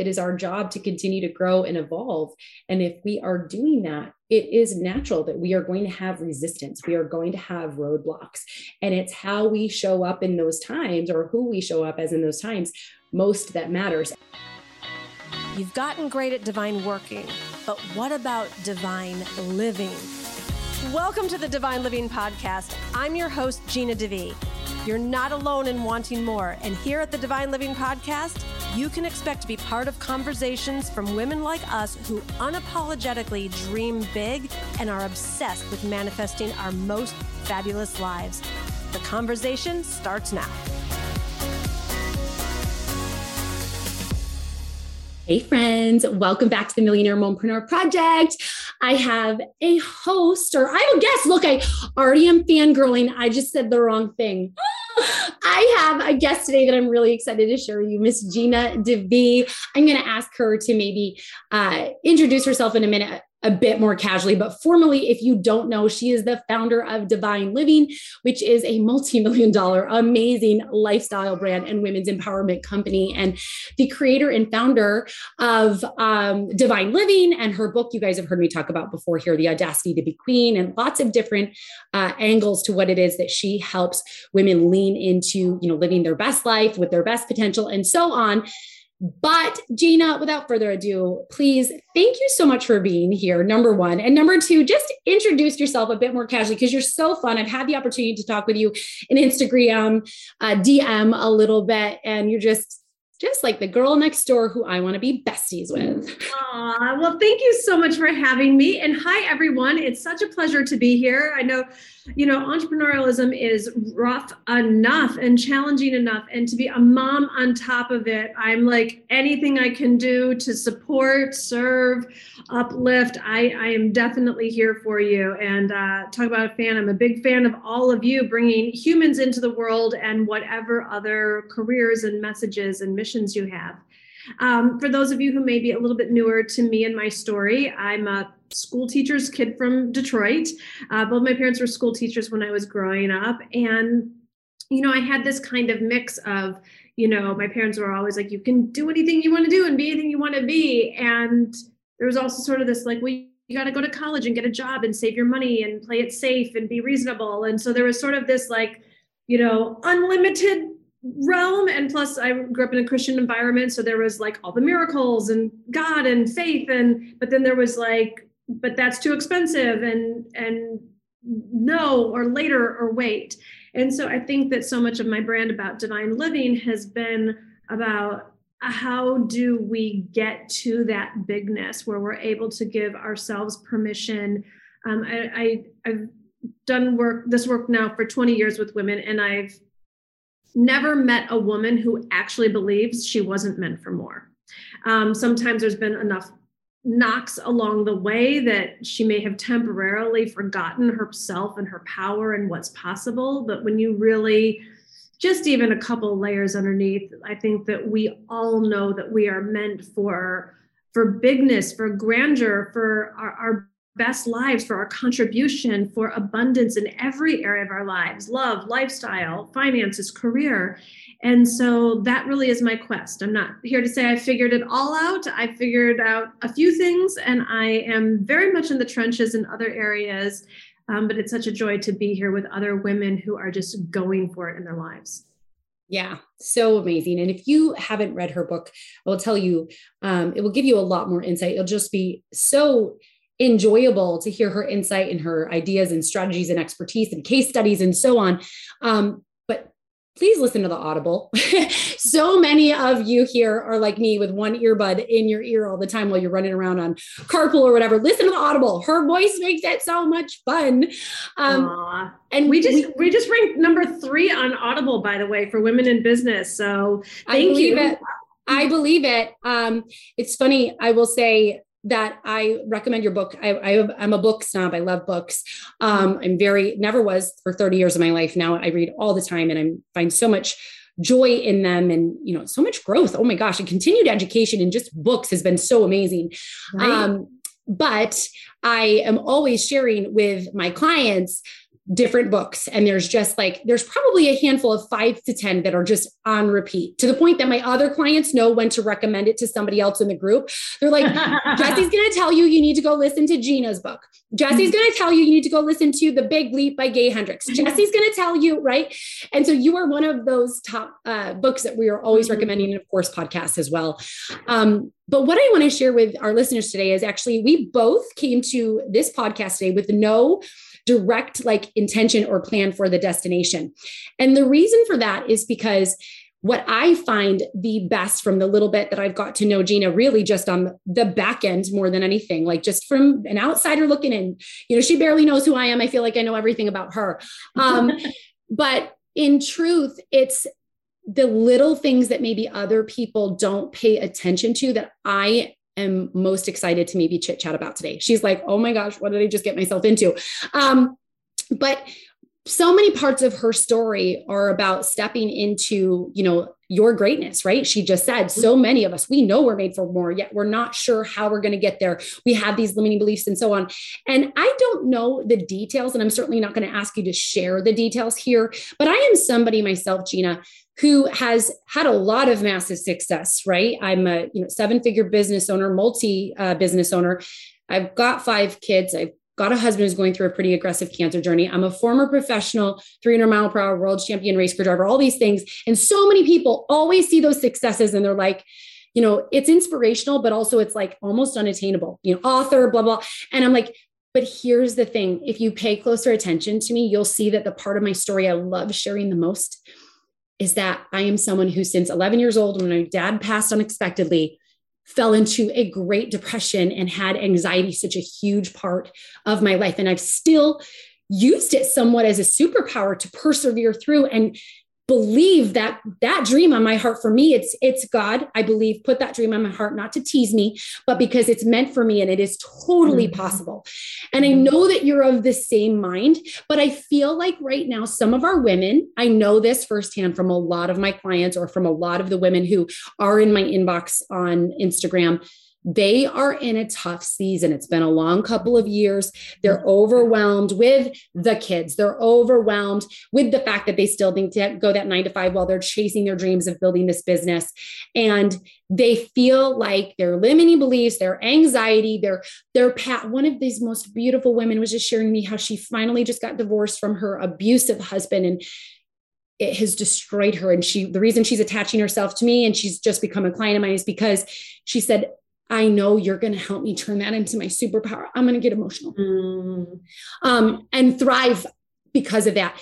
It is our job to continue to grow and evolve. And if we are doing that, it is natural that we are going to have resistance. We are going to have roadblocks. And it's how we show up in those times or who we show up as in those times most that matters. You've gotten great at divine working, but what about divine living? Welcome to the Divine Living Podcast. I'm your host, Gina DeVee. You're not alone in wanting more. And here at the Divine Living Podcast, you can expect to be part of conversations from women like us who unapologetically dream big and are obsessed with manifesting our most fabulous lives. The conversation starts now. Hey, friends, welcome back to the Millionaire Mompreneur Project. I have a host, or I will guess, look, I already am fangirling. I just said the wrong thing. I have a guest today that I'm really excited to share with you, Miss Gina DeVee. I'm going to ask her to maybe uh, introduce herself in a minute a bit more casually, but formally, if you don't know, she is the founder of Divine Living, which is a multi million dollar amazing lifestyle brand and women's empowerment company, and the creator and founder of um, Divine Living and her book. You guys have heard me talk about before here The Audacity to Be Queen, and lots of different uh, angles to what it is that she helps women lean into, you know, living their best life with their best potential and so on. But Gina, without further ado, please thank you so much for being here. Number one. And number two, just introduce yourself a bit more casually because you're so fun. I've had the opportunity to talk with you in Instagram, uh, DM a little bit, and you're just just like the girl next door who I want to be besties with. Aw, well, thank you so much for having me. And hi, everyone. It's such a pleasure to be here. I know, you know, entrepreneurialism is rough enough and challenging enough. And to be a mom on top of it, I'm like anything I can do to support, serve, uplift. I, I am definitely here for you. And uh, talk about a fan. I'm a big fan of all of you bringing humans into the world and whatever other careers and messages and missions you have. Um, for those of you who may be a little bit newer to me and my story, I'm a school teacher's kid from Detroit. Uh, both my parents were school teachers when I was growing up. And, you know, I had this kind of mix of, you know, my parents were always like, you can do anything you want to do and be anything you want to be. And there was also sort of this like, well, you got to go to college and get a job and save your money and play it safe and be reasonable. And so there was sort of this like, you know, unlimited realm and plus i grew up in a christian environment so there was like all the miracles and god and faith and but then there was like but that's too expensive and and no or later or wait. And so i think that so much of my brand about divine living has been about how do we get to that bigness where we're able to give ourselves permission. Um, I, I i've done work this work now for 20 years with women and i've never met a woman who actually believes she wasn't meant for more. Um, sometimes there's been enough knocks along the way that she may have temporarily forgotten herself and her power and what's possible. But when you really just even a couple layers underneath, I think that we all know that we are meant for for bigness, for grandeur, for our, our best lives, for our contribution, for abundance in every area of our lives love, lifestyle, finances, career. And so that really is my quest. I'm not here to say I figured it all out. I figured out a few things, and I am very much in the trenches in other areas. Um, but it's such a joy to be here with other women who are just going for it in their lives. Yeah, so amazing. And if you haven't read her book, I will tell you, um, it will give you a lot more insight. It'll just be so enjoyable to hear her insight and her ideas and strategies and expertise and case studies and so on. Um, but please listen to the Audible. so many of you here are like me with one earbud in your ear all the time while you're running around on carpool or whatever. Listen to the Audible. Her voice makes it so much fun. Um, and we just we, we, just ranked number three on Audible, by the way, for women in business. So thank you. It. I believe it. Um, it's funny. I will say that I recommend your book. I, I am a book snob. I love books. Um, I'm very never was for 30 years of my life. Now I read all the time, and I find so much joy in them, and you know, so much growth. Oh my gosh! And continued education in just books has been so amazing. Right. Um, but I am always sharing with my clients different books and there's just like there's probably a handful of 5 to 10 that are just on repeat to the point that my other clients know when to recommend it to somebody else in the group. They're like Jessie's going to tell you you need to go listen to Gina's book. Jessie's going to tell you you need to go listen to The Big Leap by Gay Hendricks. Jessie's going to tell you right? And so you are one of those top uh, books that we are always mm-hmm. recommending and of course podcasts as well. Um, but what I want to share with our listeners today is actually we both came to this podcast today with no direct like intention or plan for the destination. And the reason for that is because what I find the best from the little bit that I've got to know Gina, really just on the back end more than anything, like just from an outsider looking in, you know, she barely knows who I am. I feel like I know everything about her. Um, but in truth, it's the little things that maybe other people don't pay attention to that I am most excited to maybe chit chat about today. She's like, oh my gosh, what did I just get myself into? Um, but so many parts of her story are about stepping into, you know, your greatness, right? She just said, so mm-hmm. many of us, we know we're made for more, yet we're not sure how we're going to get there. We have these limiting beliefs and so on. And I don't know the details, and I'm certainly not going to ask you to share the details here, but I am somebody myself, Gina, who has had a lot of massive success, right? I'm a you know seven figure business owner, multi uh, business owner. I've got five kids. I've got a husband who's going through a pretty aggressive cancer journey. I'm a former professional 300 mile per hour world champion race car driver, all these things. And so many people always see those successes and they're like, you know, it's inspirational, but also it's like almost unattainable, you know, author, blah, blah. And I'm like, but here's the thing if you pay closer attention to me, you'll see that the part of my story I love sharing the most is that I am someone who, since 11 years old, when my dad passed unexpectedly, fell into a great depression and had anxiety such a huge part of my life. And I've still used it somewhat as a superpower to persevere through and believe that that dream on my heart for me it's it's god i believe put that dream on my heart not to tease me but because it's meant for me and it is totally mm-hmm. possible and i mm-hmm. know that you're of the same mind but i feel like right now some of our women i know this firsthand from a lot of my clients or from a lot of the women who are in my inbox on instagram they are in a tough season. It's been a long couple of years. They're overwhelmed with the kids. They're overwhelmed with the fact that they still need to go that nine to five while they're chasing their dreams of building this business. And they feel like their limiting beliefs, their anxiety, their their pat. One of these most beautiful women was just sharing me how she finally just got divorced from her abusive husband and it has destroyed her and she the reason she's attaching herself to me and she's just become a client of mine is because she said I know you're going to help me turn that into my superpower. I'm going to get emotional mm. um, and thrive because of that.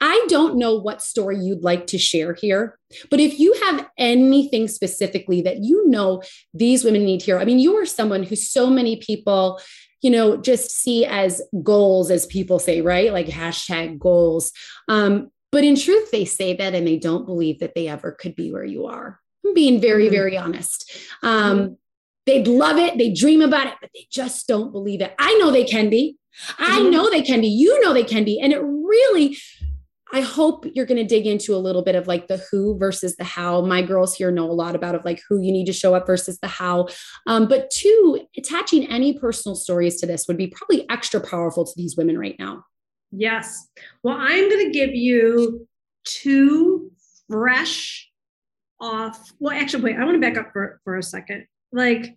I don't know what story you'd like to share here, but if you have anything specifically that you know these women need here, I mean, you are someone who so many people, you know, just see as goals, as people say, right? Like hashtag goals. Um, but in truth, they say that and they don't believe that they ever could be where you are. I'm being very, mm-hmm. very honest. Um, mm-hmm. They'd love it, they dream about it, but they just don't believe it. I know they can be. I mm-hmm. know they can be. You know they can be. And it really, I hope you're going to dig into a little bit of like the who versus the how. My girls here know a lot about of like who you need to show up versus the how. Um, but two, attaching any personal stories to this would be probably extra powerful to these women right now. Yes. Well, I'm going to give you two fresh off. Well, actually, wait, I want to back up for, for a second. Like,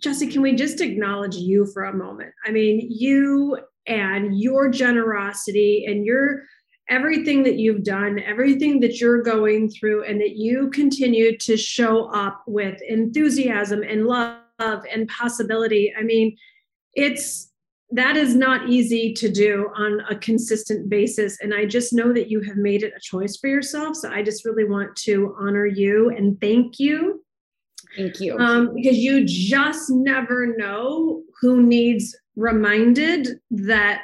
Jessie, can we just acknowledge you for a moment? I mean, you and your generosity and your everything that you've done, everything that you're going through, and that you continue to show up with enthusiasm and love and possibility. I mean, it's that is not easy to do on a consistent basis. And I just know that you have made it a choice for yourself. So I just really want to honor you and thank you Thank you. Um, because you just never know who needs reminded that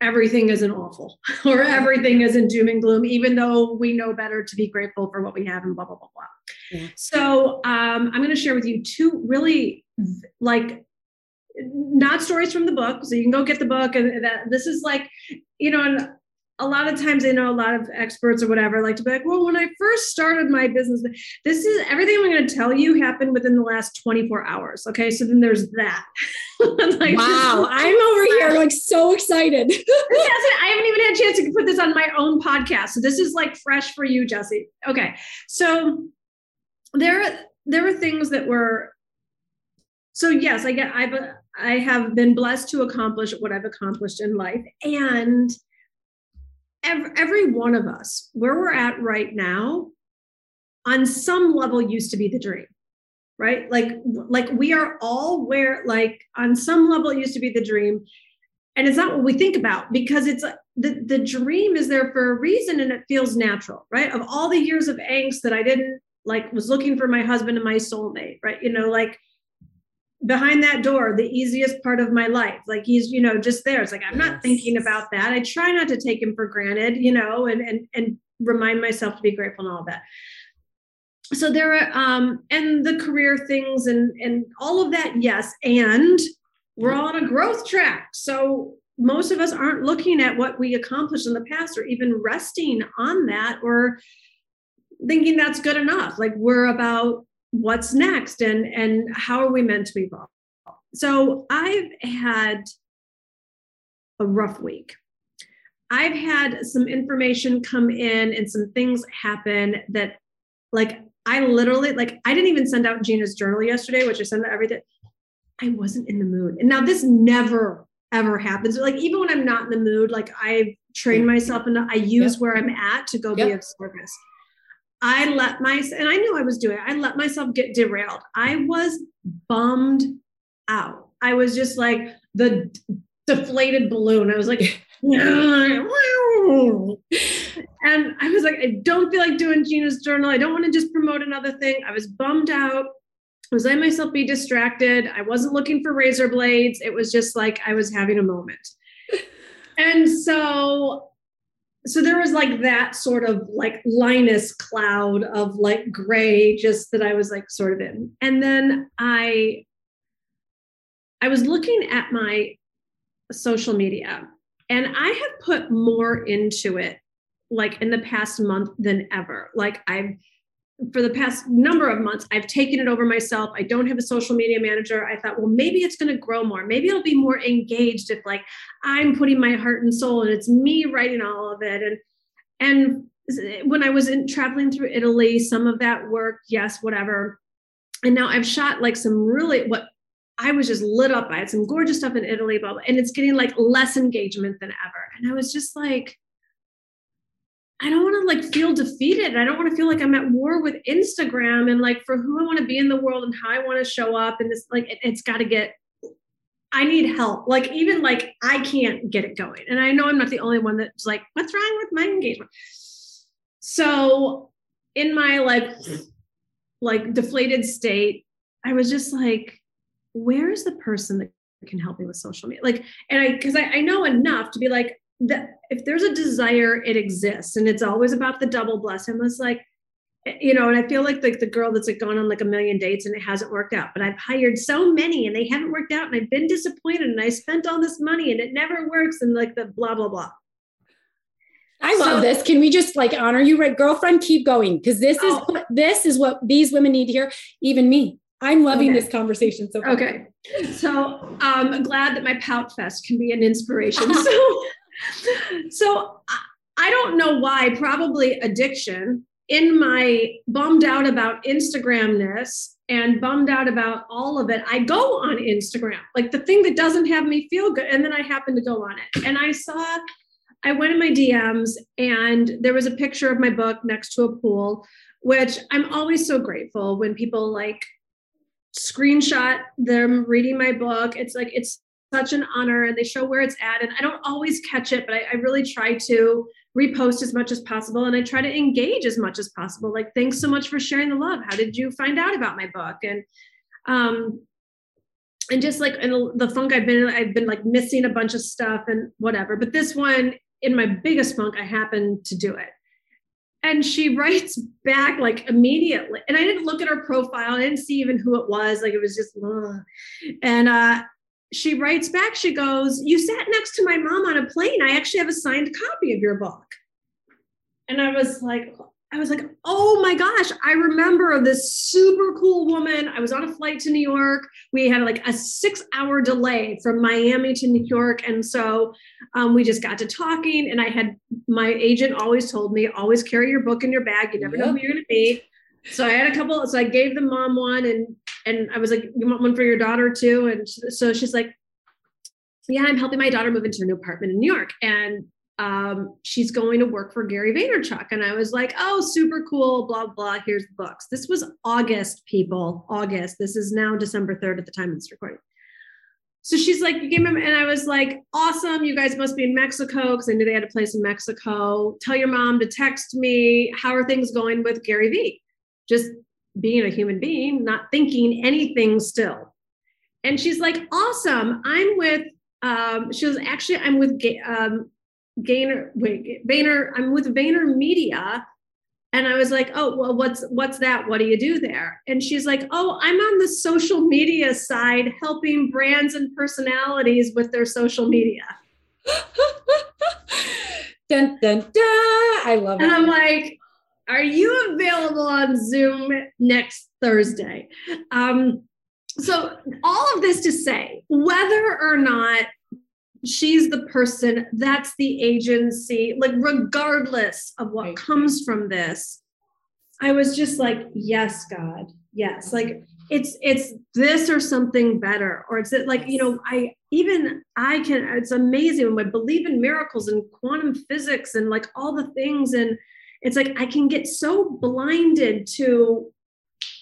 everything isn't awful or everything isn't doom and gloom, even though we know better to be grateful for what we have and blah, blah, blah, blah. Yeah. So um, I'm going to share with you two really like not stories from the book. So you can go get the book and that this is like, you know, and a lot of times I know a lot of experts or whatever like to be like, well, when I first started my business, this is everything I'm going to tell you happened within the last 24 hours. Okay. So then there's that. like, wow, I'm over here like so excited. I haven't even had a chance to put this on my own podcast. So this is like fresh for you, Jessie. Okay. So there there were things that were so yes, I get I've I have been blessed to accomplish what I've accomplished in life. And every, every one of us, where we're at right now, on some level used to be the dream right? Like like we are all where like on some level it used to be the dream. And it's not what we think about because it's the, the dream is there for a reason and it feels natural right? Of all the years of angst that i didn't like was looking for my husband and my soulmate right? You know like behind that door the easiest part of my life. Like he's you know just there. It's like i'm not thinking about that. I try not to take him for granted you know and and and remind myself to be grateful and all that. So there are um and the career things and and all of that yes and we're all on a growth track. So most of us aren't looking at what we accomplished in the past or even resting on that or thinking that's good enough. Like we're about what's next and and how are we meant to evolve so i've had a rough week i've had some information come in and some things happen that like I literally like I didn't even send out Gina's journal yesterday, which I send out every day. I wasn't in the mood. And now this never ever happens. Like even when I'm not in the mood, like I train myself and I use yep. where I'm at to go yep. be of service. I let my and I knew I was doing it. I let myself get derailed. I was bummed out. I was just like the deflated balloon. I was like, and I was like, I don't feel like doing Gina's journal. I don't want to just promote another thing. I was bummed out. I was letting myself be distracted. I wasn't looking for razor blades. It was just like I was having a moment. and so so there was like that sort of like Linus cloud of like gray just that I was like sort of in. And then I I was looking at my social media and I have put more into it like in the past month than ever. Like I've for the past number of months, I've taken it over myself. I don't have a social media manager. I thought, well, maybe it's going to grow more. Maybe it'll be more engaged if like I'm putting my heart and soul and it's me writing all of it. And and when I was in traveling through Italy, some of that worked, yes, whatever. And now I've shot like some really what I was just lit up by it, some gorgeous stuff in Italy, blah, blah, and it's getting like less engagement than ever. And I was just like, I don't want to like feel defeated. I don't want to feel like I'm at war with Instagram and like for who I want to be in the world and how I want to show up. And this, like, it, it's got to get, I need help. Like, even like I can't get it going. And I know I'm not the only one that's like, what's wrong with my engagement? So, in my like, like deflated state, I was just like, where is the person that can help me with social media? Like, and I, cause I, I know enough to be like, that if there's a desire, it exists, and it's always about the double blessing. it's like, you know, and I feel like like the girl that's like gone on like a million dates and it hasn't worked out. But I've hired so many and they haven't worked out, and I've been disappointed, and I spent all this money and it never works, and like the blah blah blah. I love so, this. Can we just like honor you, right, girlfriend? Keep going because this is oh. this is what these women need to hear. Even me. I'm loving okay. this conversation so far. Okay. So I'm um, glad that my pout fest can be an inspiration. so so I don't know why, probably addiction. In my bummed out about Instagramness and bummed out about all of it, I go on Instagram, like the thing that doesn't have me feel good. And then I happen to go on it. And I saw, I went in my DMs and there was a picture of my book next to a pool, which I'm always so grateful when people like screenshot them reading my book. It's like, it's such an honor and they show where it's at. And I don't always catch it, but I, I, really try to repost as much as possible and I try to engage as much as possible. Like, thanks so much for sharing the love. How did you find out about my book? And um and just like in the funk I've been I've been like missing a bunch of stuff and whatever. But this one, in my biggest funk, I happened to do it. And she writes back like immediately. And I didn't look at her profile. I didn't see even who it was. Like it was just, ugh. and uh, she writes back, she goes, You sat next to my mom on a plane. I actually have a signed copy of your book. And I was like, I was like, oh my gosh, I remember this super cool woman. I was on a flight to New York. We had like a six hour delay from Miami to New York. And so um, we just got to talking. And I had my agent always told me, always carry your book in your bag. You never yep. know who you're going to meet. So I had a couple. So I gave the mom one and and I was like, you want one for your daughter too? And so she's like, yeah, I'm helping my daughter move into a new apartment in New York. And um, she's going to work for Gary Vaynerchuk. And I was like, oh, super cool, blah, blah. Here's the books. This was August, people, August. This is now December 3rd at the time of this recording. So she's like, you gave him, and I was like, awesome. You guys must be in Mexico because I knew they had a place in Mexico. Tell your mom to text me. How are things going with Gary Vee? Just being a human being, not thinking anything still. And she's like, awesome. I'm with, um, she was actually, I'm with um, Gainer, wait, Vayner, I'm with Vayner Media. And I was like, oh, well, what's what's that? What do you do there? And she's like, oh, I'm on the social media side helping brands and personalities with their social media. dun dun dun. I love it. And I'm like, are you available on Zoom next Thursday? Um, so all of this to say, whether or not she's the person that's the agency like regardless of what comes from this i was just like yes god yes like it's it's this or something better or it's it like you know i even i can it's amazing when i believe in miracles and quantum physics and like all the things and it's like i can get so blinded to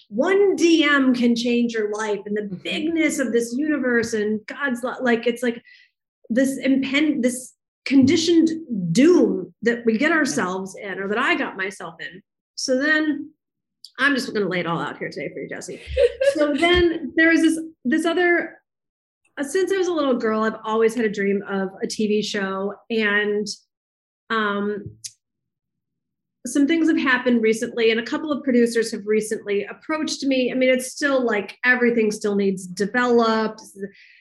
one dm can change your life and the mm-hmm. bigness of this universe and god's like it's like this impend this conditioned doom that we get ourselves in or that I got myself in. So then I'm just going to lay it all out here today for you, Jessie. so then there is this this other uh, since I was a little girl, I've always had a dream of a TV show and um some things have happened recently and a couple of producers have recently approached me. I mean, it's still like everything still needs developed.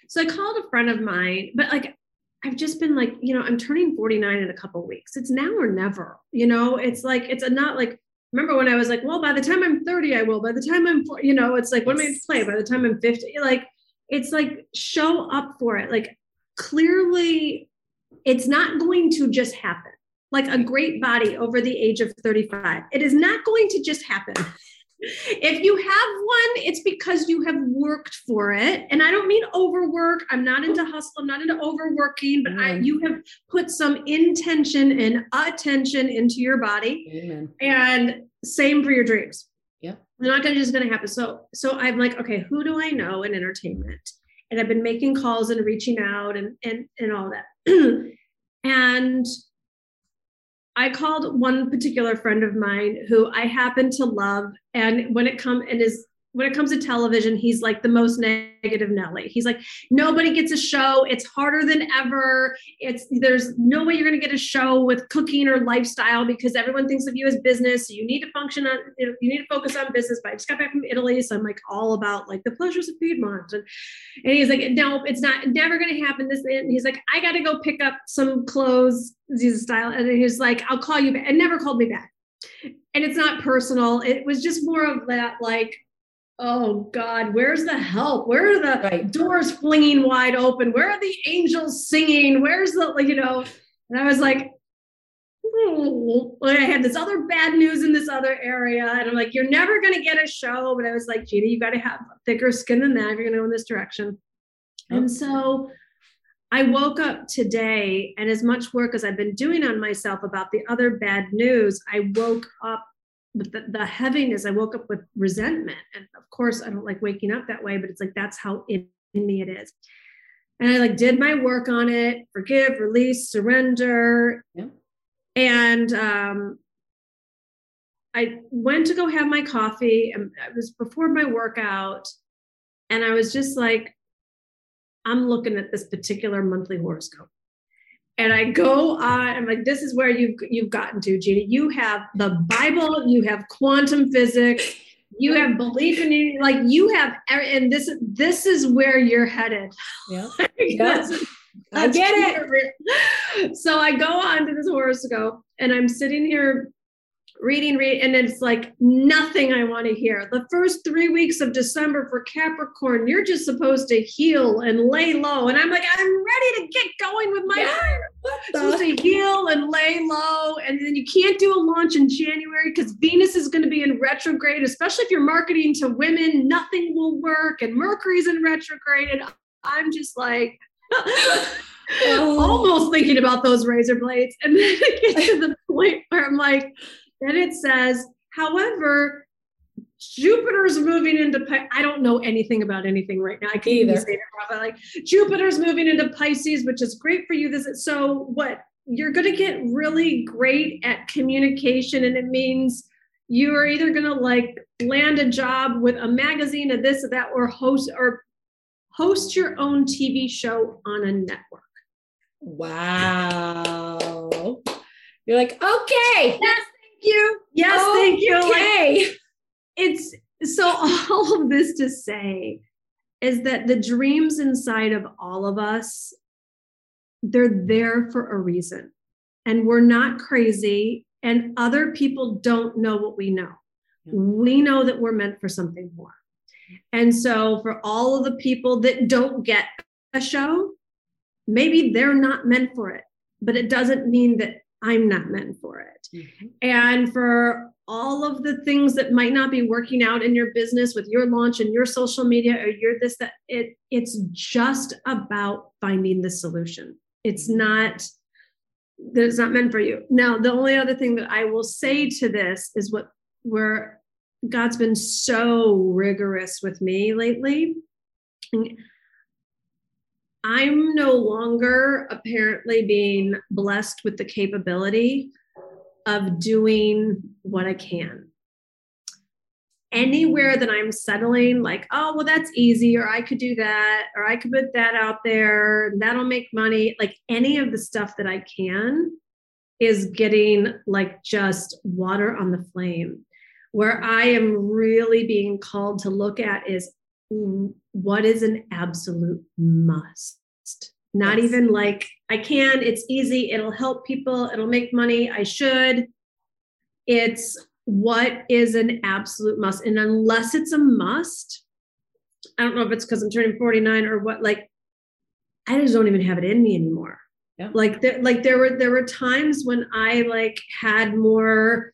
So I called a friend of mine, but like I've just been like, you know, I'm turning 49 in a couple weeks. It's now or never. You know, it's like it's not like remember when I was like, well, by the time I'm 30, I will. By the time I'm, you know, it's like, what am I to play? By the time I'm 50, like, it's like show up for it. Like, clearly, it's not going to just happen. Like a great body over the age of 35, it is not going to just happen if you have one, it's because you have worked for it. And I don't mean overwork. I'm not into hustle. I'm not into overworking, but I, mm-hmm. you have put some intention and attention into your body. Amen. And same for your dreams. Yeah. They're not gonna just gonna happen. So so I'm like, okay, who do I know in entertainment? And I've been making calls and reaching out and and and all that. and I called one particular friend of mine who I happen to love. And when it comes and is when it comes to television, he's like the most negative Nelly. He's like, nobody gets a show. It's harder than ever. It's there's no way you're gonna get a show with cooking or lifestyle because everyone thinks of you as business. So you need to function on you need to focus on business. But I just got back from Italy, so I'm like all about like the pleasures of Piedmont. And, and he's like, no, it's not never gonna happen. This and he's like, I gotta go pick up some clothes, He's style. And he's like, I'll call you back. And never called me back. And it's not personal. It was just more of that like oh God, where's the help? Where are the right. doors flinging wide open? Where are the angels singing? Where's the, you know? And I was like, oh. I had this other bad news in this other area. And I'm like, you're never going to get a show. But I was like, Gina, you got to have thicker skin than that if you're going to go in this direction. And so I woke up today, and as much work as I've been doing on myself about the other bad news, I woke up with the, the heaviness, I woke up with resentment. And of course, I don't like waking up that way, but it's like that's how in, in me it is. And I like did my work on it, forgive, release, surrender. Yeah. And um, I went to go have my coffee, and it was before my workout. And I was just like, I'm looking at this particular monthly horoscope and I go on. I'm like, this is where you've you've gotten to, Gina. You have the Bible, you have quantum physics, you have belief in you, like you have, and this this is where you're headed. Yeah, that's, I get it. So I go on to this horoscope, and I'm sitting here reading, read, and it's like nothing I want to hear. The first three weeks of December for Capricorn, you're just supposed to heal and lay low. And I'm like, I'm ready to get going with my Yeah. supposed to heal and lay low. And then you can't do a launch in January because Venus is going to be in retrograde, especially if you're marketing to women, nothing will work. And Mercury's in retrograde. And I'm just like, almost thinking about those razor blades. And then it gets to the point where I'm like, then it says, however, Jupiter's moving into Pi- I don't know anything about anything right now. I can't even Either. say it, but like Jupiter's moving into Pisces, which is great for you. This is so what you're going to get really great at communication, and it means you are either going to like land a job with a magazine of this or that, or host or host your own TV show on a network. Wow. You're like, okay. Yes, you. Yes, thank you. Like, Okay. it's so all of this to say is that the dreams inside of all of us they're there for a reason and we're not crazy and other people don't know what we know we know that we're meant for something more and so for all of the people that don't get a show maybe they're not meant for it but it doesn't mean that i'm not meant for it. Mm-hmm. And for all of the things that might not be working out in your business with your launch and your social media or your this that it it's just about finding the solution. It's mm-hmm. not that it's not meant for you. Now the only other thing that i will say to this is what where god's been so rigorous with me lately i'm no longer apparently being blessed with the capability of doing what I can. Anywhere that I'm settling, like, oh, well, that's easy, or I could do that, or I could put that out there, that'll make money. Like any of the stuff that I can is getting like just water on the flame. Where I am really being called to look at is what is an absolute must. Not Yes. even like I can, it's easy, it'll help people, it'll make money, I should. It's what is an absolute must. And unless it's a must, I don't know if it's because I'm turning 49 or what, like, I just don't even have it in me anymore. Yeah. Like there, like there were there were times when I like had more,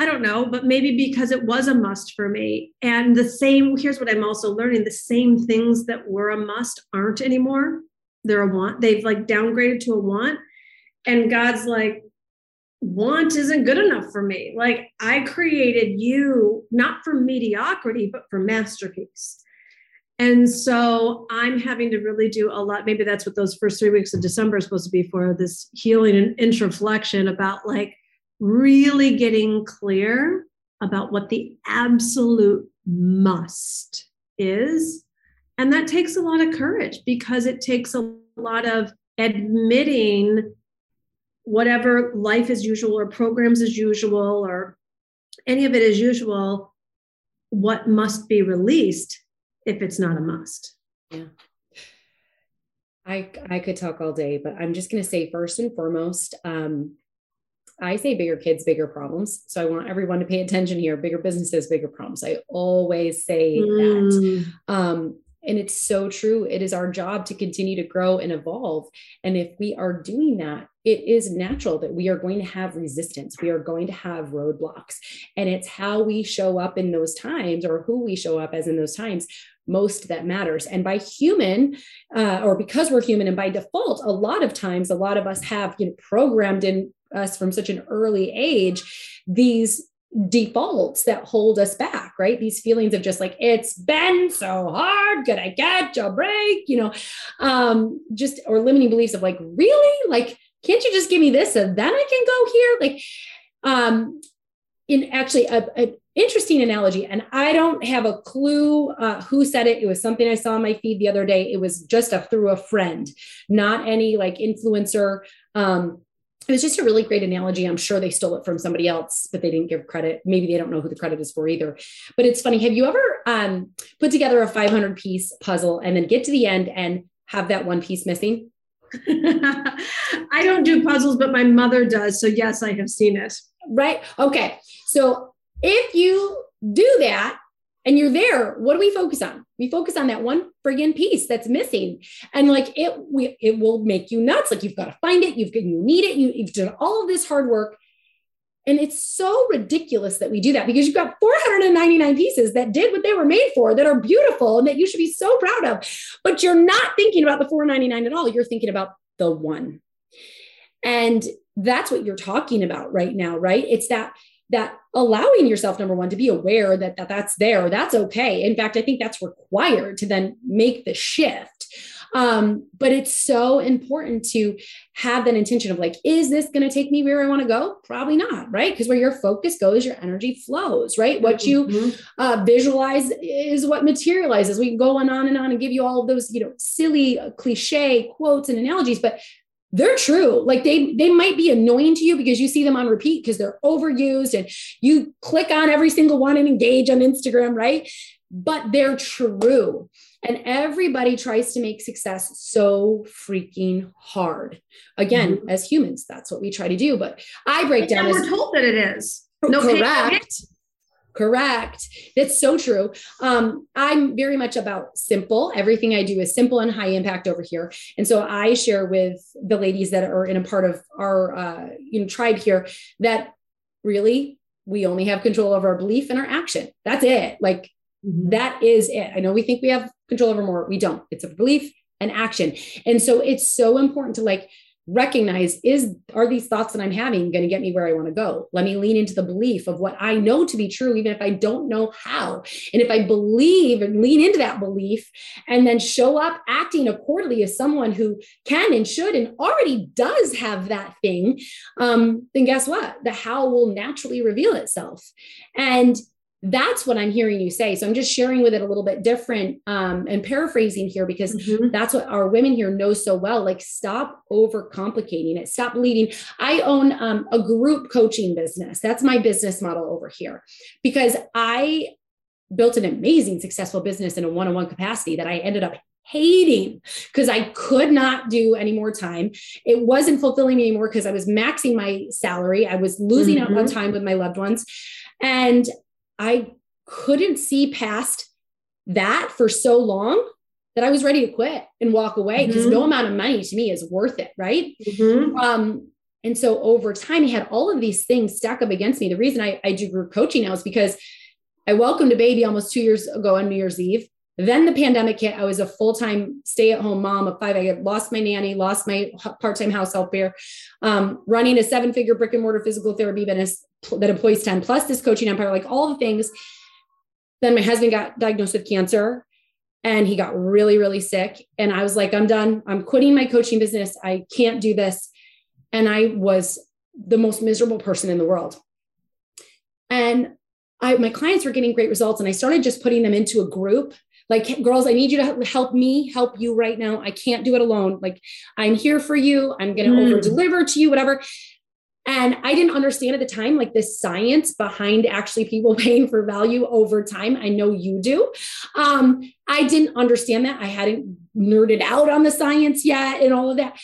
I don't know, but maybe because it was a must for me. And the same, here's what I'm also learning: the same things that were a must aren't anymore. They're a want. They've like downgraded to a want. And God's like, want isn't good enough for me. Like I created you not for mediocrity, but for masterpiece. And so I'm having to really do a lot. Maybe that's what those first three weeks of December are supposed to be for this healing and introflexion about like really getting clear about what the absolute must is. And that takes a lot of courage because it takes a lot of admitting whatever life as usual or programs as usual or any of it as usual, what must be released if it's not a must. Yeah. I I could talk all day, but I'm just going to say first and foremost, um, I say bigger kids, bigger problems. So I want everyone to pay attention here. Bigger businesses, bigger problems. I always say that. Mm. Um, and it's so true. It is our job to continue to grow and evolve. And if we are doing that, it is natural that we are going to have resistance. We are going to have roadblocks. And it's how we show up in those times or who we show up as in those times most that matters. And by human, uh, or because we're human and by default, a lot of times, a lot of us have you know, programmed in us from such an early age these defaults that hold us back, right? These feelings of just like, it's been so hard. Could I catch a break? You know, um, just or limiting beliefs of like, really? Like, can't you just give me this and then I can go here? Like, um, in actually a, a interesting analogy, and I don't have a clue uh, who said it. It was something I saw on my feed the other day. It was just a through a friend, not any like influencer. Um, it was just a really great analogy. I'm sure they stole it from somebody else, but they didn't give credit. Maybe they don't know who the credit is for either. But it's funny. Have you ever um, put together a 500 piece puzzle and then get to the end and have that one piece missing? I don't do puzzles, but my mother does. So, yes, I have seen it. right? Okay. So if you do that and you're there, what do we focus on? We focus on that one friggin' piece that's missing. And like it, we, it will make you nuts. Like you've got to find it, you've you need it, you, you've done all of this hard work. And it's so ridiculous that we do that because you've got 499 pieces that did what they were made for, that are beautiful and that you should be so proud of. But you're not thinking about the 499 at all. You're thinking about the one. And that's what you're talking about right now, right? It's that that allowing yourself number one to be aware that, that that's there that's okay. In fact i think that's required to then make the shift. Um, but it's so important to have that intention of like is this going to take me where i want to go? Probably not right? Because where your focus goes your energy flows right? What you mm-hmm. uh, visualize is what materializes. We can go on and on and on and give you all of those you know silly cliche quotes and analogies but they're true. Like they they might be annoying to you because you see them on repeat because they're overused and you click on every single one and engage on instagram right? But they're true. And everybody tries to make success so freaking hard. Again mm-hmm. as humans that's what we try to do but i break down we're told that it is. No correct Correct. That's so true. Um, I'm very much about simple. Everything I do is simple and high impact over here. And so I share with the ladies that are in a part of our uh, you know tribe here that really we only have control over our belief and our action. That's it. Like mm-hmm. that is it. I know we think we have control over more. We don't. It's a belief and action. And so it's so important to like recognize is are these thoughts that i'm having going to get me where i want to go? Let me lean into the belief of what i know to be true even if i don't know how. And if i believe and lean into that belief and then show up acting accordingly as someone who can and should and already does have that thing um, then guess what? The how will naturally reveal itself. And that's what I'm hearing you say. So I'm just sharing with it a little bit different um, and paraphrasing here because mm-hmm. that's what our women here know so well. Like, stop overcomplicating it, stop leading. I own um, a group coaching business. That's my business model over here because I built an amazing, successful business in a one on one capacity that I ended up hating because I could not do any more time. It wasn't fulfilling me anymore because I was maxing my salary. I was losing mm-hmm. out on mm-hmm. time with my loved ones. And I couldn't see past that for so long that I was ready to quit and walk away because mm-hmm. no amount of money to me is worth it. Right. Mm-hmm. Um, and so over time, he had all of these things stack up against me. The reason I, I do group coaching now is because I welcomed a baby almost two years ago on New Year's Eve. Then the pandemic hit. I was a full time stay at home mom of five. I lost my nanny, lost my part time house help there, um, running a seven figure brick and mortar physical therapy business that employs 10 plus this coaching empire, like all the things. Then my husband got diagnosed with cancer and he got really, really sick. And I was like, I'm done. I'm quitting my coaching business. I can't do this. And I was the most miserable person in the world. And I, my clients were getting great results. And I started just putting them into a group like girls i need you to help me help you right now i can't do it alone like i'm here for you i'm going to mm. over deliver to you whatever and I didn't understand at the time, like the science behind actually people paying for value over time. I know you do. Um, I didn't understand that. I hadn't nerded out on the science yet and all of that.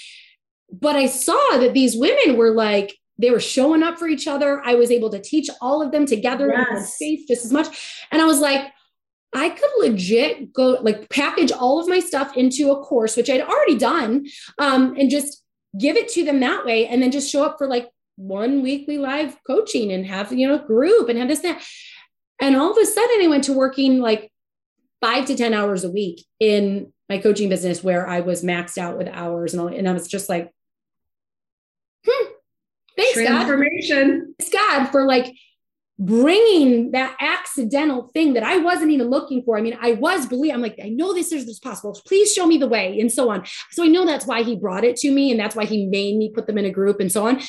But I saw that these women were like, they were showing up for each other. I was able to teach all of them together yes. in space just as much. And I was like, I could legit go like package all of my stuff into a course, which I'd already done, um, and just give it to them that way. And then just show up for like one weekly live coaching and have, you know, group and have this, that. And all of a sudden I went to working like five to 10 hours a week in my coaching business where I was maxed out with hours and all. And I was just like, hmm, thanks Transformation. God. Thanks God for like bringing that accidental thing that I wasn't even looking for. I mean, I was believe I'm like, I know this is this possible. Please show me the way and so on. So I know that's why he brought it to me and that's why he made me put them in a group and so on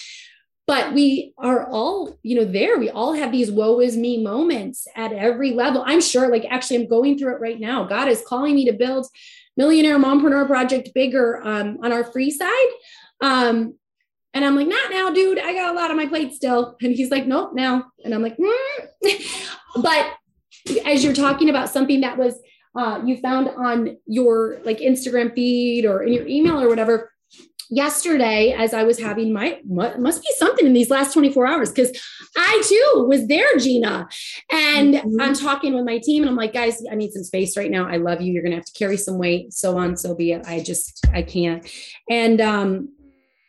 but we are all you know there we all have these woe is me moments at every level i'm sure like actually i'm going through it right now god is calling me to build millionaire mompreneur project bigger um, on our free side um, and i'm like not now dude i got a lot on my plate still and he's like nope now and i'm like mm. but as you're talking about something that was uh, you found on your like instagram feed or in your email or whatever yesterday as I was having my must be something in these last 24 hours because I too was there, Gina. And mm-hmm. I'm talking with my team and I'm like, guys, I need some space right now. I love you. You're gonna have to carry some weight, so on, so be it. I just I can't. And um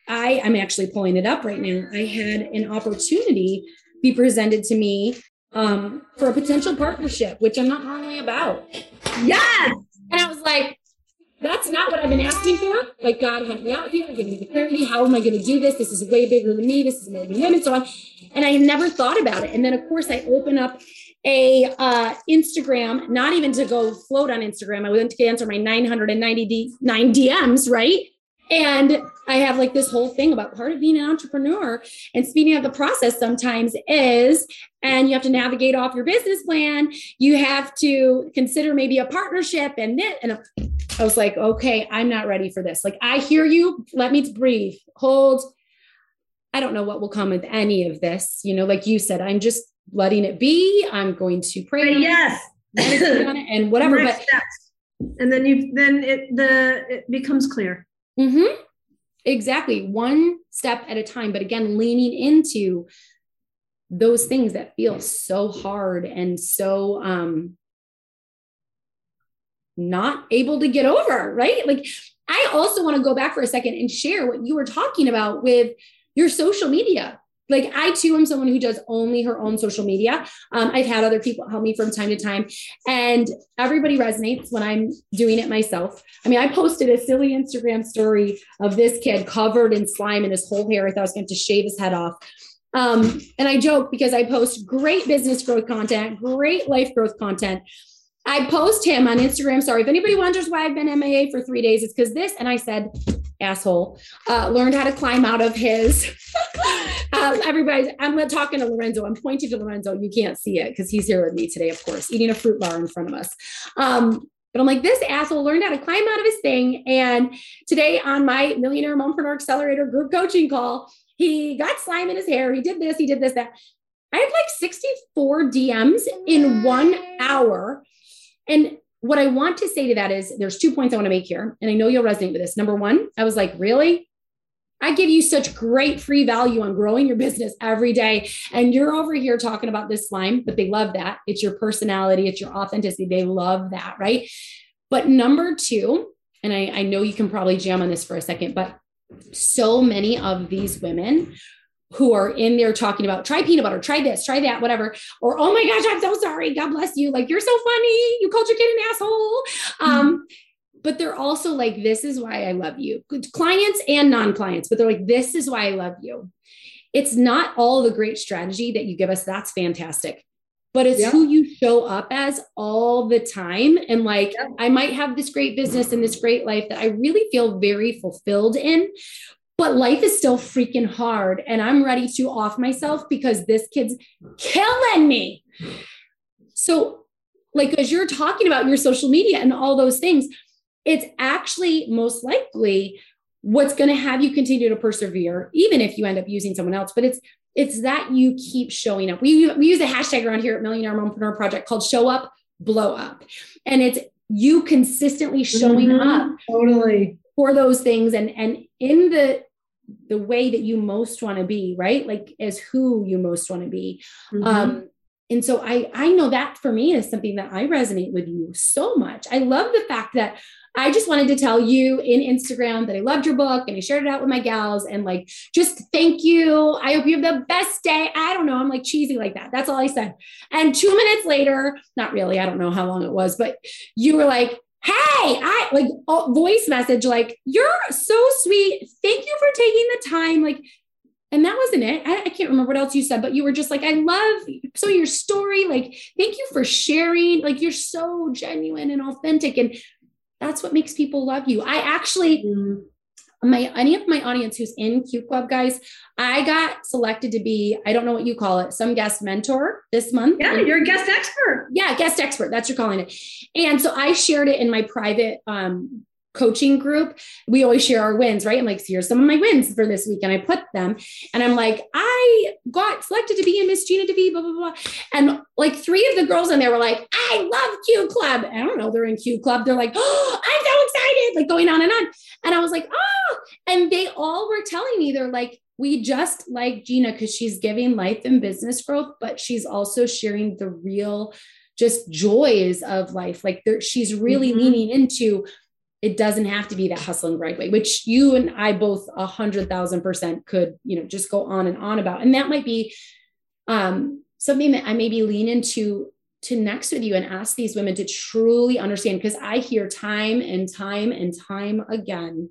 I I'm actually pulling it up right now. I had an opportunity be presented to me um for a potential partnership, which I'm not normally about. Yes. And I was like, that's not what I've been asking for. Like, God, help me out here. Give me the clarity. How am I going to do this? This is way bigger than me. This is more than him, and so on. And I never thought about it. And then, of course, I open up a uh, Instagram, not even to go float on Instagram. I went to answer my 999 DMs, right? And I have like this whole thing about part of being an entrepreneur and speeding up the process sometimes is, and you have to navigate off your business plan. You have to consider maybe a partnership and then, and I was like, okay, I'm not ready for this. Like, I hear you. Let me breathe, hold. I don't know what will come with any of this. You know, like you said, I'm just letting it be. I'm going to pray. yes. and whatever. but, steps. and then you then it the it becomes clear. Mm-hmm. Exactly. One step at a time. But again, leaning into those things that feel so hard and so um not able to get over, right? Like I also want to go back for a second and share what you were talking about with your social media. Like I too am someone who does only her own social media. Um, I've had other people help me from time to time, and everybody resonates when I'm doing it myself. I mean, I posted a silly Instagram story of this kid covered in slime and his whole hair. I thought I was going to shave his head off. Um, and I joke because I post great business growth content, great life growth content. I post him on Instagram. Sorry, if anybody wonders why I've been MIA for three days, it's because this. And I said, asshole, uh, learned how to climb out of his. um, everybody, I'm talking to Lorenzo. I'm pointing to Lorenzo. You can't see it because he's here with me today, of course, eating a fruit bar in front of us. Um, but I'm like, this asshole learned how to climb out of his thing. And today on my Millionaire Mompreneur Accelerator group coaching call, he got slime in his hair. He did this, he did this, that. I had like 64 DMs in one hour and what I want to say to that is there's two points I want to make here. And I know you'll resonate with this. Number one, I was like, really? I give you such great free value on growing your business every day. And you're over here talking about this slime, but they love that. It's your personality, it's your authenticity. They love that. Right. But number two, and I, I know you can probably jam on this for a second, but so many of these women who are in there talking about try peanut butter, try this, try that, whatever. Or, oh my gosh, I'm so sorry. God bless you. Like, you're so funny. You called your kid an asshole. Mm-hmm. Um, but they're also like, this is why I love you. Clients and non clients, but they're like, this is why I love you. It's not all the great strategy that you give us. That's fantastic. But it's yeah. who you show up as all the time. And like, yeah. I might have this great business and this great life that I really feel very fulfilled in but life is still freaking hard and i'm ready to off myself because this kid's killing me. So like as you're talking about your social media and all those things it's actually most likely what's going to have you continue to persevere even if you end up using someone else. But it's it's that you keep showing up. We, we use a hashtag around here at millionaire mompreneur project called show up blow up. And it's you consistently showing mm-hmm, up totally. for those things. And and in the the way that you most want to be, right? Like as who you most want to be. Mm-hmm. Um, and so I I know that for me is something that I resonate with you so much. I love the fact that I just wanted to tell you in Instagram that I loved your book and I shared it out with my gals and like just thank you. I hope you have the best day. I don't know. I'm like cheesy like that. That's all I said. And two minutes later, not really, I don't know how long it was, but you were like, hey i like voice message like you're so sweet. Thank you for taking the time like and that wasn't it. I, I, can't remember what else you said but you were just like i love so your story. Like thank you for sharing. Like you're so genuine and authentic and that's what makes people love you. I actually mm-hmm my any of my audience who's in Q Club, guys, I got selected to be, I don't know what you call it, some guest mentor this month. Yeah, you're a guest expert. Yeah, guest expert. That's what you're calling it. And so I shared it in my private um, coaching group, we always share our wins, right? I'm like, here's some of my wins for this week. And I put them and I'm like, I got selected to be in Miss Gina DeVee, blah, blah, blah. And like three of the girls in there were like, I love Q Club. I don't know, they're in Q Club. They're like, oh, I'm so excited, like going on and on. And I was like, oh, And they all were telling me, they're like, we just like Gina because she's giving life and business growth, but she's also sharing the real just joys of life. Like there, she's really mm-hmm. leaning into it doesn't have to be that hustle and grind way, which you and I both a hundred thousand percent could, you know, just go on and on about. And that might be um, something that I maybe lean into to next with you and ask these women to truly understand because I hear time and time and time again,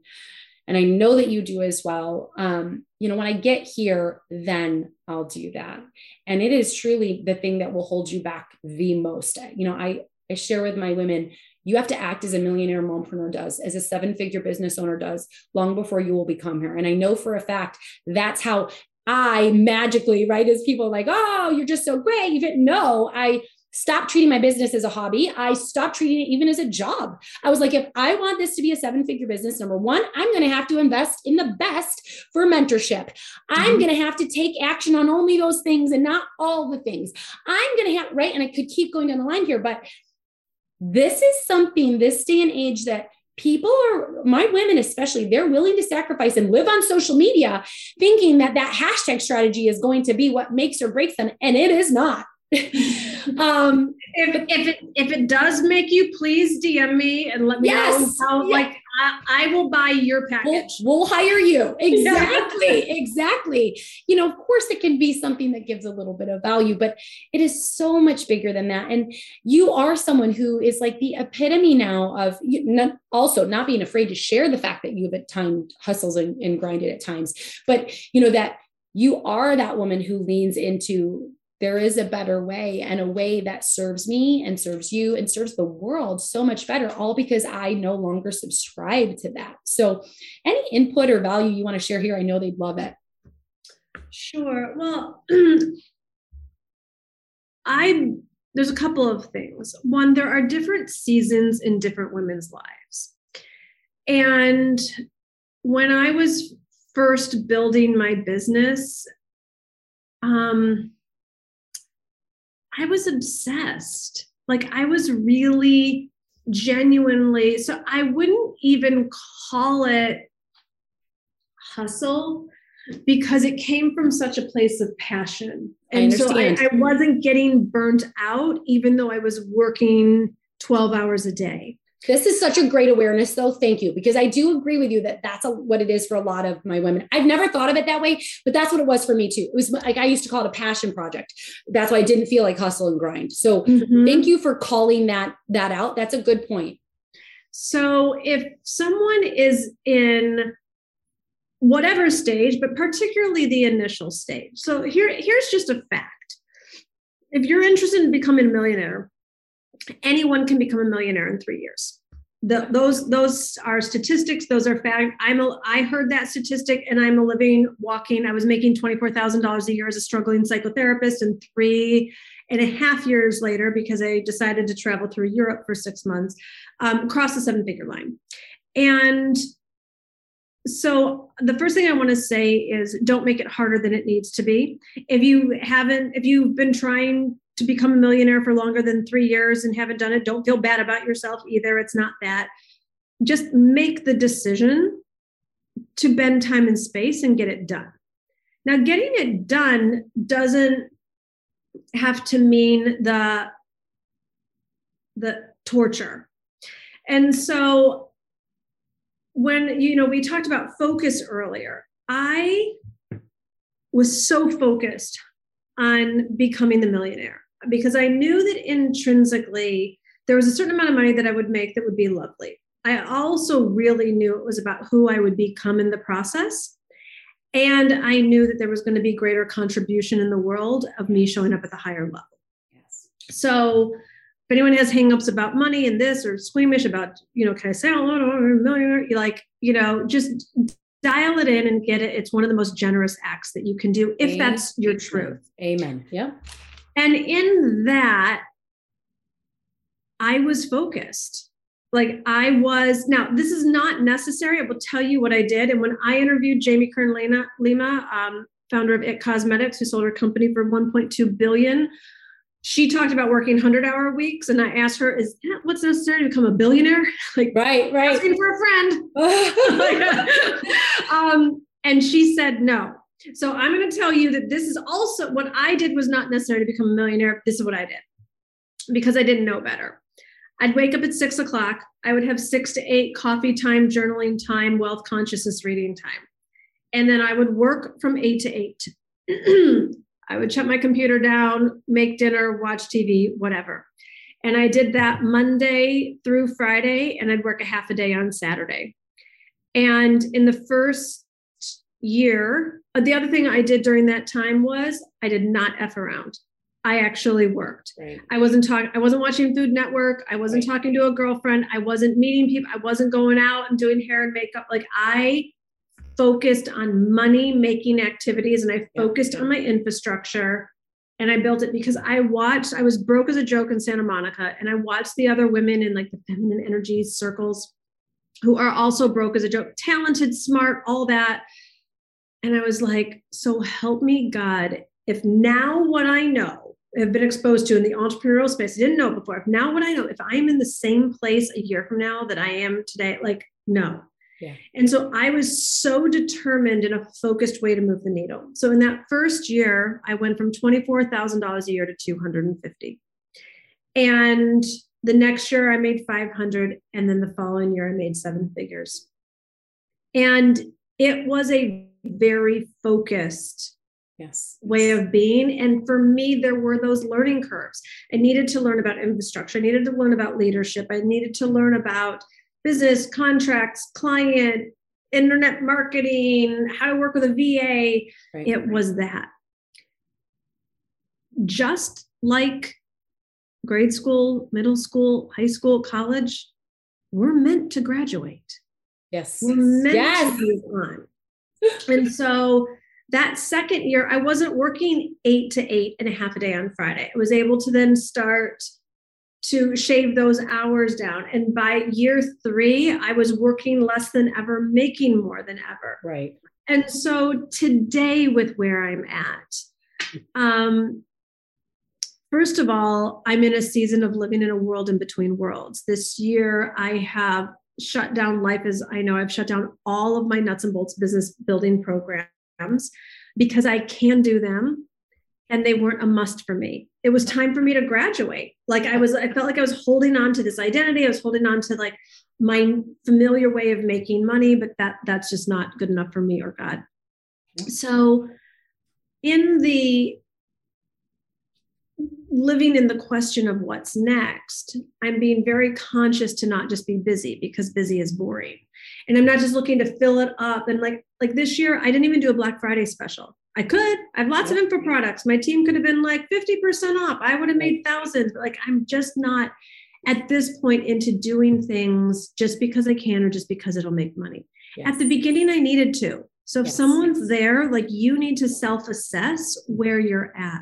and I know that you do as well. Um, you know, when I get here, then I'll do that. And it is truly the thing that will hold you back the most. You know, I, I share with my women, you have to act as a millionaire mompreneur does, as a seven figure business owner does, long before you will become here. And I know for a fact that's how I magically, right? As people like, oh, you're just so great. You didn't know. I stopped treating my business as a hobby. I stopped treating it even as a job. I was like, if I want this to be a seven figure business, number one, I'm going to have to invest in the best for mentorship. I'm mm-hmm. going to have to take action on only those things and not all the things. I'm going to have, right? And I could keep going down the line here, but this is something this day and age that people are my women especially they're willing to sacrifice and live on social media thinking that that hashtag strategy is going to be what makes or breaks them and it is not um if, if it if it does make you please dm me and let me yes, know how yeah. like I, I, will buy your package. we'll, we'll hire you. Exactly. Exactly. You know of course it can be something that gives a little bit of value but it is so much bigger than that. And you are someone who is like the epitome now of not, also not being afraid to share the fact that you have at times hustles and, and grinded at times. But you know that you are that woman who leans into there is a better way and a way that serves me and serves you and serves the world so much better, all because I no longer subscribe to that. So, any input or value you want to share here, I know they'd love it. Sure. Well, I there's a couple of things. One, there are different seasons in different women's lives. And when I was first building my business, um, I was obsessed. Like I was really genuinely, so I wouldn't even call it hustle because it came from such a place of passion. And I so I, I wasn't getting burnt out, even though I was working 12 hours a day. This is such a great awareness, though. Thank you, because I do agree with you that that's a, what it is for a lot of my women. I've never thought of it that way, but that's what it was for me too. It was like I used to call it a passion project. That's why I didn't feel like hustle and grind. So mm-hmm. thank you for calling that that out. That's a good point. So if someone is in whatever stage, but particularly the initial stage. So here, here's just a fact. If you're interested in becoming a millionaire, anyone can become a millionaire in three years. The, those those are statistics. Those are fact. I'm a, I heard that statistic, and I'm a living, walking. I was making twenty four thousand dollars a year as a struggling psychotherapist, and three and a half years later, because I decided to travel through Europe for six months, um, cross the seven figure line. And so the first thing I want to say is don't make it harder than it needs to be. If you haven't, if you've been trying to become a millionaire for longer than three years and haven't done it, don't feel bad about yourself either. It's not that. Just make the decision to bend time and space and get it done. Now, getting it done doesn't have to mean the the torture. And so when you know we talked about focus earlier, I was so focused on becoming the millionaire because I knew that intrinsically there was a certain amount of money that I would make that would be lovely. I also really knew it was about who I would become in the process. And I knew that there was going to be greater contribution in the world of me showing up at the higher level. Yes. So if anyone has hangups about money and this or squeamish about, you know, can I say, a millionaire? You like, you know, just dial it in and get it. It's one of the most generous acts that you can do if Amen. that's your truth. Amen. Yeah. And in that, I was focused. Like I was, now this is not necessary. I will tell you what I did. And when I interviewed Jamie Kern Lima, um, founder of It Cosmetics, who sold her company for 1.2 billion, she talked about working 100 hour weeks and i asked her is that what's necessary to become a billionaire like right right asking for a friend um, and she said no so i'm going to tell you that this is also what i did was not necessary to become a millionaire. This is what i did because i didn't know better. I'd wake up at six o'clock. I would have six to eight coffee time journaling time wealth consciousness reading time. And then i would work from eight to eight. I would shut my computer down, make dinner, watch TV, whatever. And I did that Monday through Friday, and I'd work a half a day on Saturday. And in the first year, uh, the other thing I did during that time was I did not F around. I actually worked. Right. I wasn't talking, I wasn't watching Food Network. I wasn't right. talking to a girlfriend. I wasn't meeting people. I wasn't going out and doing hair and makeup. Like I focused on money making activities and I focused yeah. on my infrastructure and I built it because I watched, I was broke as a joke in Santa Monica and I watched the other women in like the feminine energy circles who are also broke as a joke, talented, smart, all that. And I was like, so help me God, if now what I know have been exposed to in the entrepreneurial space, I didn't know before, if now what I know, if I'm in the same place a year from now that I am today, like, no, yeah. And so I was so determined in a focused way to move the needle. So in that first year, I went from $24,000 a year to 250. And the next year I made 500 and then the following year I made seven figures. And it was a very focused yes way of being and for me there were those learning curves i needed to learn about infrastructure i needed to learn about leadership i needed to learn about business contracts, client, internet marketing, how to work with a VA. Right. It was that. Just like grade school, middle school, high school, college, we're meant to graduate. Yes. We're meant yes. to move on. And so that second year, I wasn't working eight to eight and a half a day on Friday. I was able to then start to shave those hours down. And by year three, I was working less than ever, making more than ever. Right. And so today, with where I'm at, um, first of all, I'm in a season of living in a world in between worlds. This year, I have shut down life as I know I've shut down all of my nuts and bolts business building programs because I can do them and they weren't a must for me. It was time for me to graduate. Like I was, I felt like I was holding on to this identity. I was holding on to like my familiar way of making money, but that that's just not good enough for me or God. So in the living in the question of what's next, I'm being very conscious to not just be busy because busy is boring. And I'm not just looking to fill it up. And like like this year, I didn't even do a Black Friday special. I could. I have lots of info products. My team could have been like 50% off. I would have made thousands. But like I'm just not at this point into doing things just because I can or just because it'll make money. Yes. At the beginning, I needed to. So if yes. someone's there, like you need to self assess where you're at.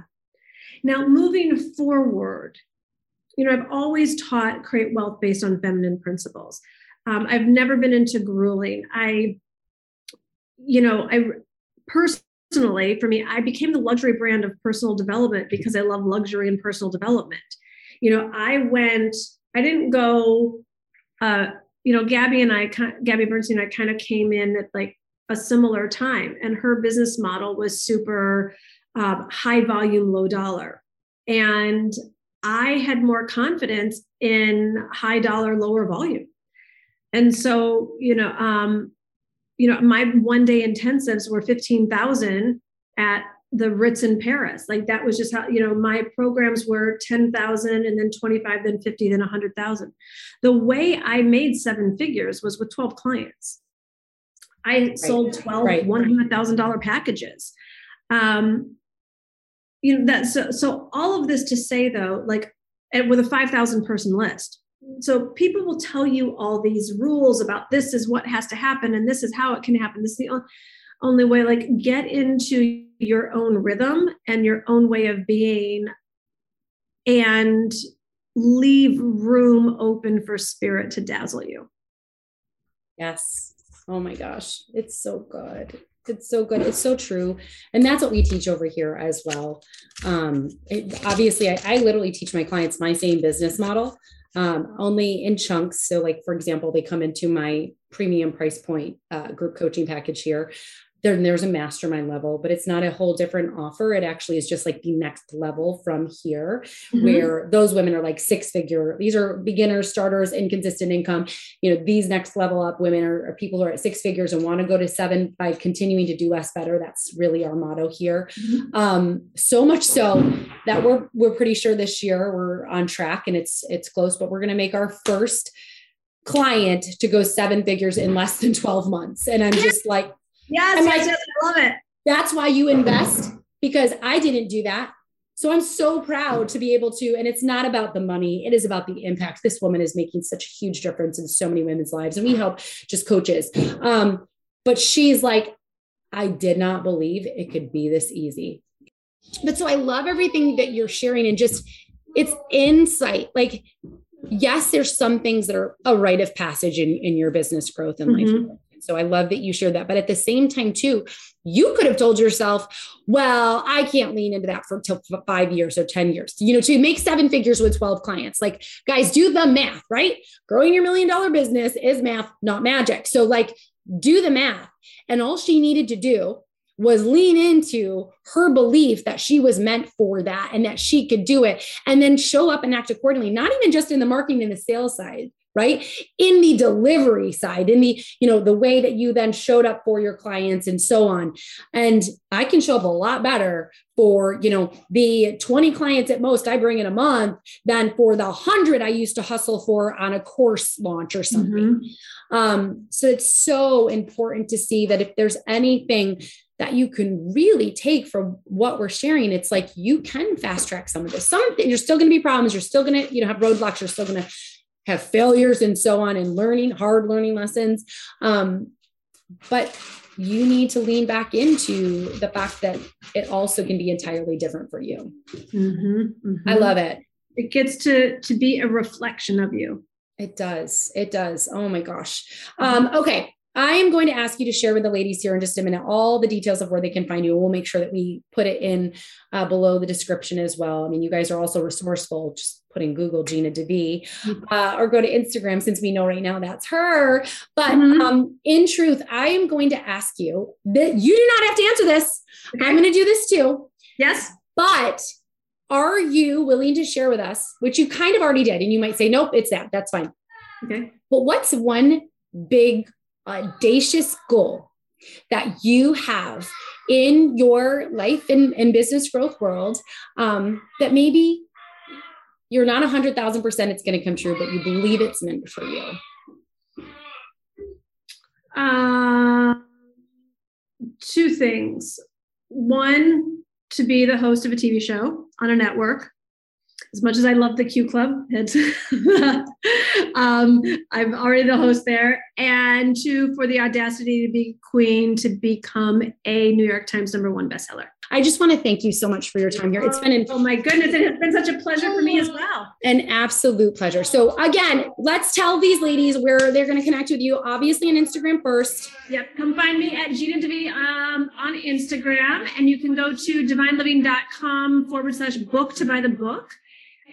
Now, moving forward, you know, I've always taught create wealth based on feminine principles. Um, I've never been into grueling. I, you know, I personally, for me, I became the luxury brand of personal development because I love luxury and personal development. You know, I went, I didn't go, uh, you know, Gabby and I, Gabby Bernstein, I kind of came in at like a similar time, and her business model was super uh, high volume, low dollar. And I had more confidence in high dollar, lower volume. And so, you know, um, you know, my one day intensives were 15,000 at the Ritz in Paris. Like that was just how, you know, my programs were 10,000 and then 25, then 50, then 100,000. The way I made seven figures was with 12 clients. I right. sold 12 right. $100,000 packages. Um, you know, that so, so all of this to say though, like eh, with a 5,000 person list, so people will tell you all these rules about this is what has to happen and this is how it can happen. This is the only way like get into your own rhythm and your own way of being and leave room open for spirit to dazzle you. Yes. Oh my gosh. It's so good it's so good. It's so true. And that's what we teach over here as well. Um, it, obviously, I, I literally teach my clients my same business model, um, only in chunks. So, like, for example, they come into my premium price point uh, group coaching package here there, there's a mastermind level, but it's not a whole different offer. It actually is just like the next level from here, mm-hmm. where those women are like six figure. These are beginners, starters, inconsistent income. You know, these next level up women are, are people who are at six figures and want to go to seven by continuing to do less better. That's really our motto here. Mm-hmm. Um, so much so that we're we're pretty sure this year we're on track and it's it's close, but we're going to make our first client to go seven figures in less than 12 months. And I'm just like, Yes, and yes, yes, I love it. That's why you invest because I didn't do that. So I'm so proud to be able to, and it's not about the money, it is about the impact. This woman is making such a huge difference in so many women's lives, and we help just coaches. Um, but she's like, I did not believe it could be this easy. But so I love everything that you're sharing and just it's insight. Like, yes, there's some things that are a rite of passage in, in your business growth and mm-hmm. life so I love that you shared that. But at the same time, too, you could have told yourself, well, I can't lean into that for till five years or 10 years, you know, to make seven figures with 12 clients. Like, guys, do the math, right? Growing your million dollar business is math, not magic. So, like, do the math. And all she needed to do was lean into her belief that she was meant for that and that she could do it and then show up and act accordingly not even just in the marketing and the sales side right? In the delivery side in the you know the way that you then showed up for your clients and so on. And i can show up a lot better for you know the 20 clients at most i bring in a month than for the 100 i used to hustle for on a course launch or something. Mm-hmm. um, so it's so important to see that if there's anything that you can really take from what we're sharing it's like you can fast track some of this. Some you're still going to be problems you're still going to you know have roadblocks you're still going to have failures and so on and learning hard learning lessons um, but you need to lean back into the fact that it also can be entirely different for you mm-hmm, mm-hmm. i love it it gets to to be a reflection of you it does it does oh my gosh um, okay I am going to ask you to share with the ladies here in just a minute all the details of where they can find you. We'll make sure that we put it in uh, below the description as well. I mean, you guys are also resourceful. Just putting Google Gina DeVee, mm-hmm. uh, or go to Instagram since we know right now that's her. But mm-hmm. um, in truth, I am going to ask you that you do not have to answer this. Okay. I'm going to do this too. Yes. But are you willing to share with us, which you kind of already did, and you might say, nope, it's that. That's fine. Okay. But what's one big audacious goal that you have in your life and, and business growth world um, that maybe you're not a hundred thousand percent it's going to come true, but you believe it's meant for you? Uh, two things. One, to be the host of a TV show on a network as much as I love the Q Club, um, I'm already the host there. And two, for the audacity to be queen to become a New York Times number one bestseller. I just want to thank you so much for your time here. It's been an oh my goodness, it has been such a pleasure for me as well. An absolute pleasure. So again, let's tell these ladies where they're going to connect with you. Obviously on Instagram first. Yep, come find me at Gina DeVee um, on Instagram, and you can go to divineliving.com forward slash book to buy the book.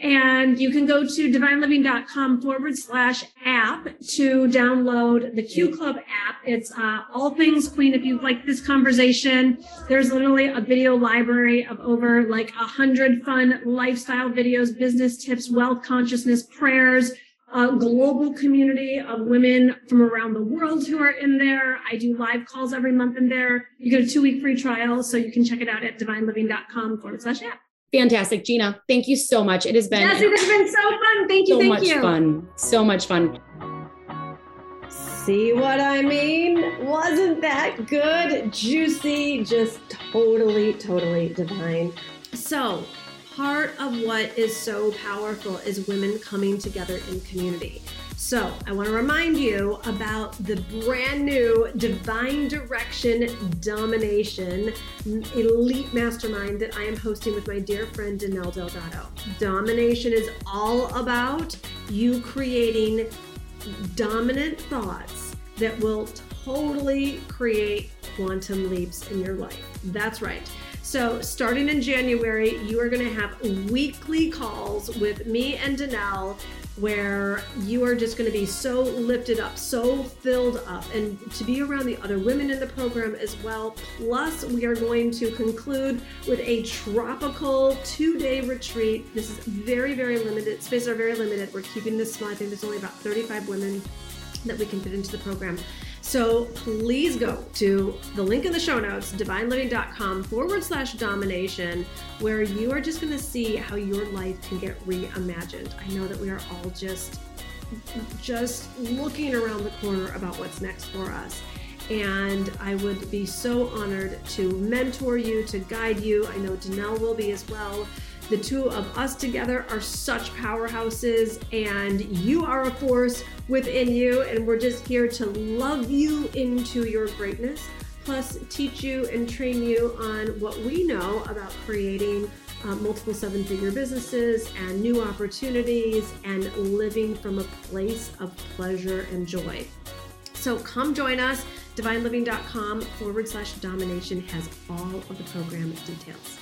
And you can go to divineliving.com forward slash app to download the Q Club app. It's uh, all things Queen. If you like this conversation, there's literally a video library of over like a hundred fun lifestyle videos, business tips, wealth consciousness, prayers, a global community of women from around the world who are in there. I do live calls every month in there. You get a two week free trial, so you can check it out at divineliving.com forward slash app. Fantastic. Gina, thank you so much. It has been Yes, it has been so fun. Thank you. So thank much you. fun. So much fun. See what I mean? Wasn't that good? Juicy, just totally, totally divine. So, part of what is so powerful is women coming together in community. So, I want to remind you about the brand new Divine Direction Domination Elite Mastermind that I am hosting with my dear friend Danelle Delgado. Domination is all about you creating dominant thoughts that will totally create quantum leaps in your life. That's right. So, starting in January, you are going to have weekly calls with me and Danelle where you are just going to be so lifted up, so filled up, and to be around the other women in the program as well. Plus, we are going to conclude with a tropical two day retreat. This is very, very limited. Spaces are very limited. We're keeping this small. I think there's only about 35 women that we can fit into the program. So please go to the link in the show notes, divineliving.com forward slash domination, where you are just going to see how your life can get reimagined. I know that we are all just just looking around the corner about what's next for us. And I would be so honored to mentor you, to guide you. I know Danelle will be as well. The two of us together are such powerhouses, and you are a force within you. And we're just here to love you into your greatness, plus teach you and train you on what we know about creating uh, multiple seven figure businesses and new opportunities and living from a place of pleasure and joy. So come join us. DivineLiving.com forward slash domination has all of the program details.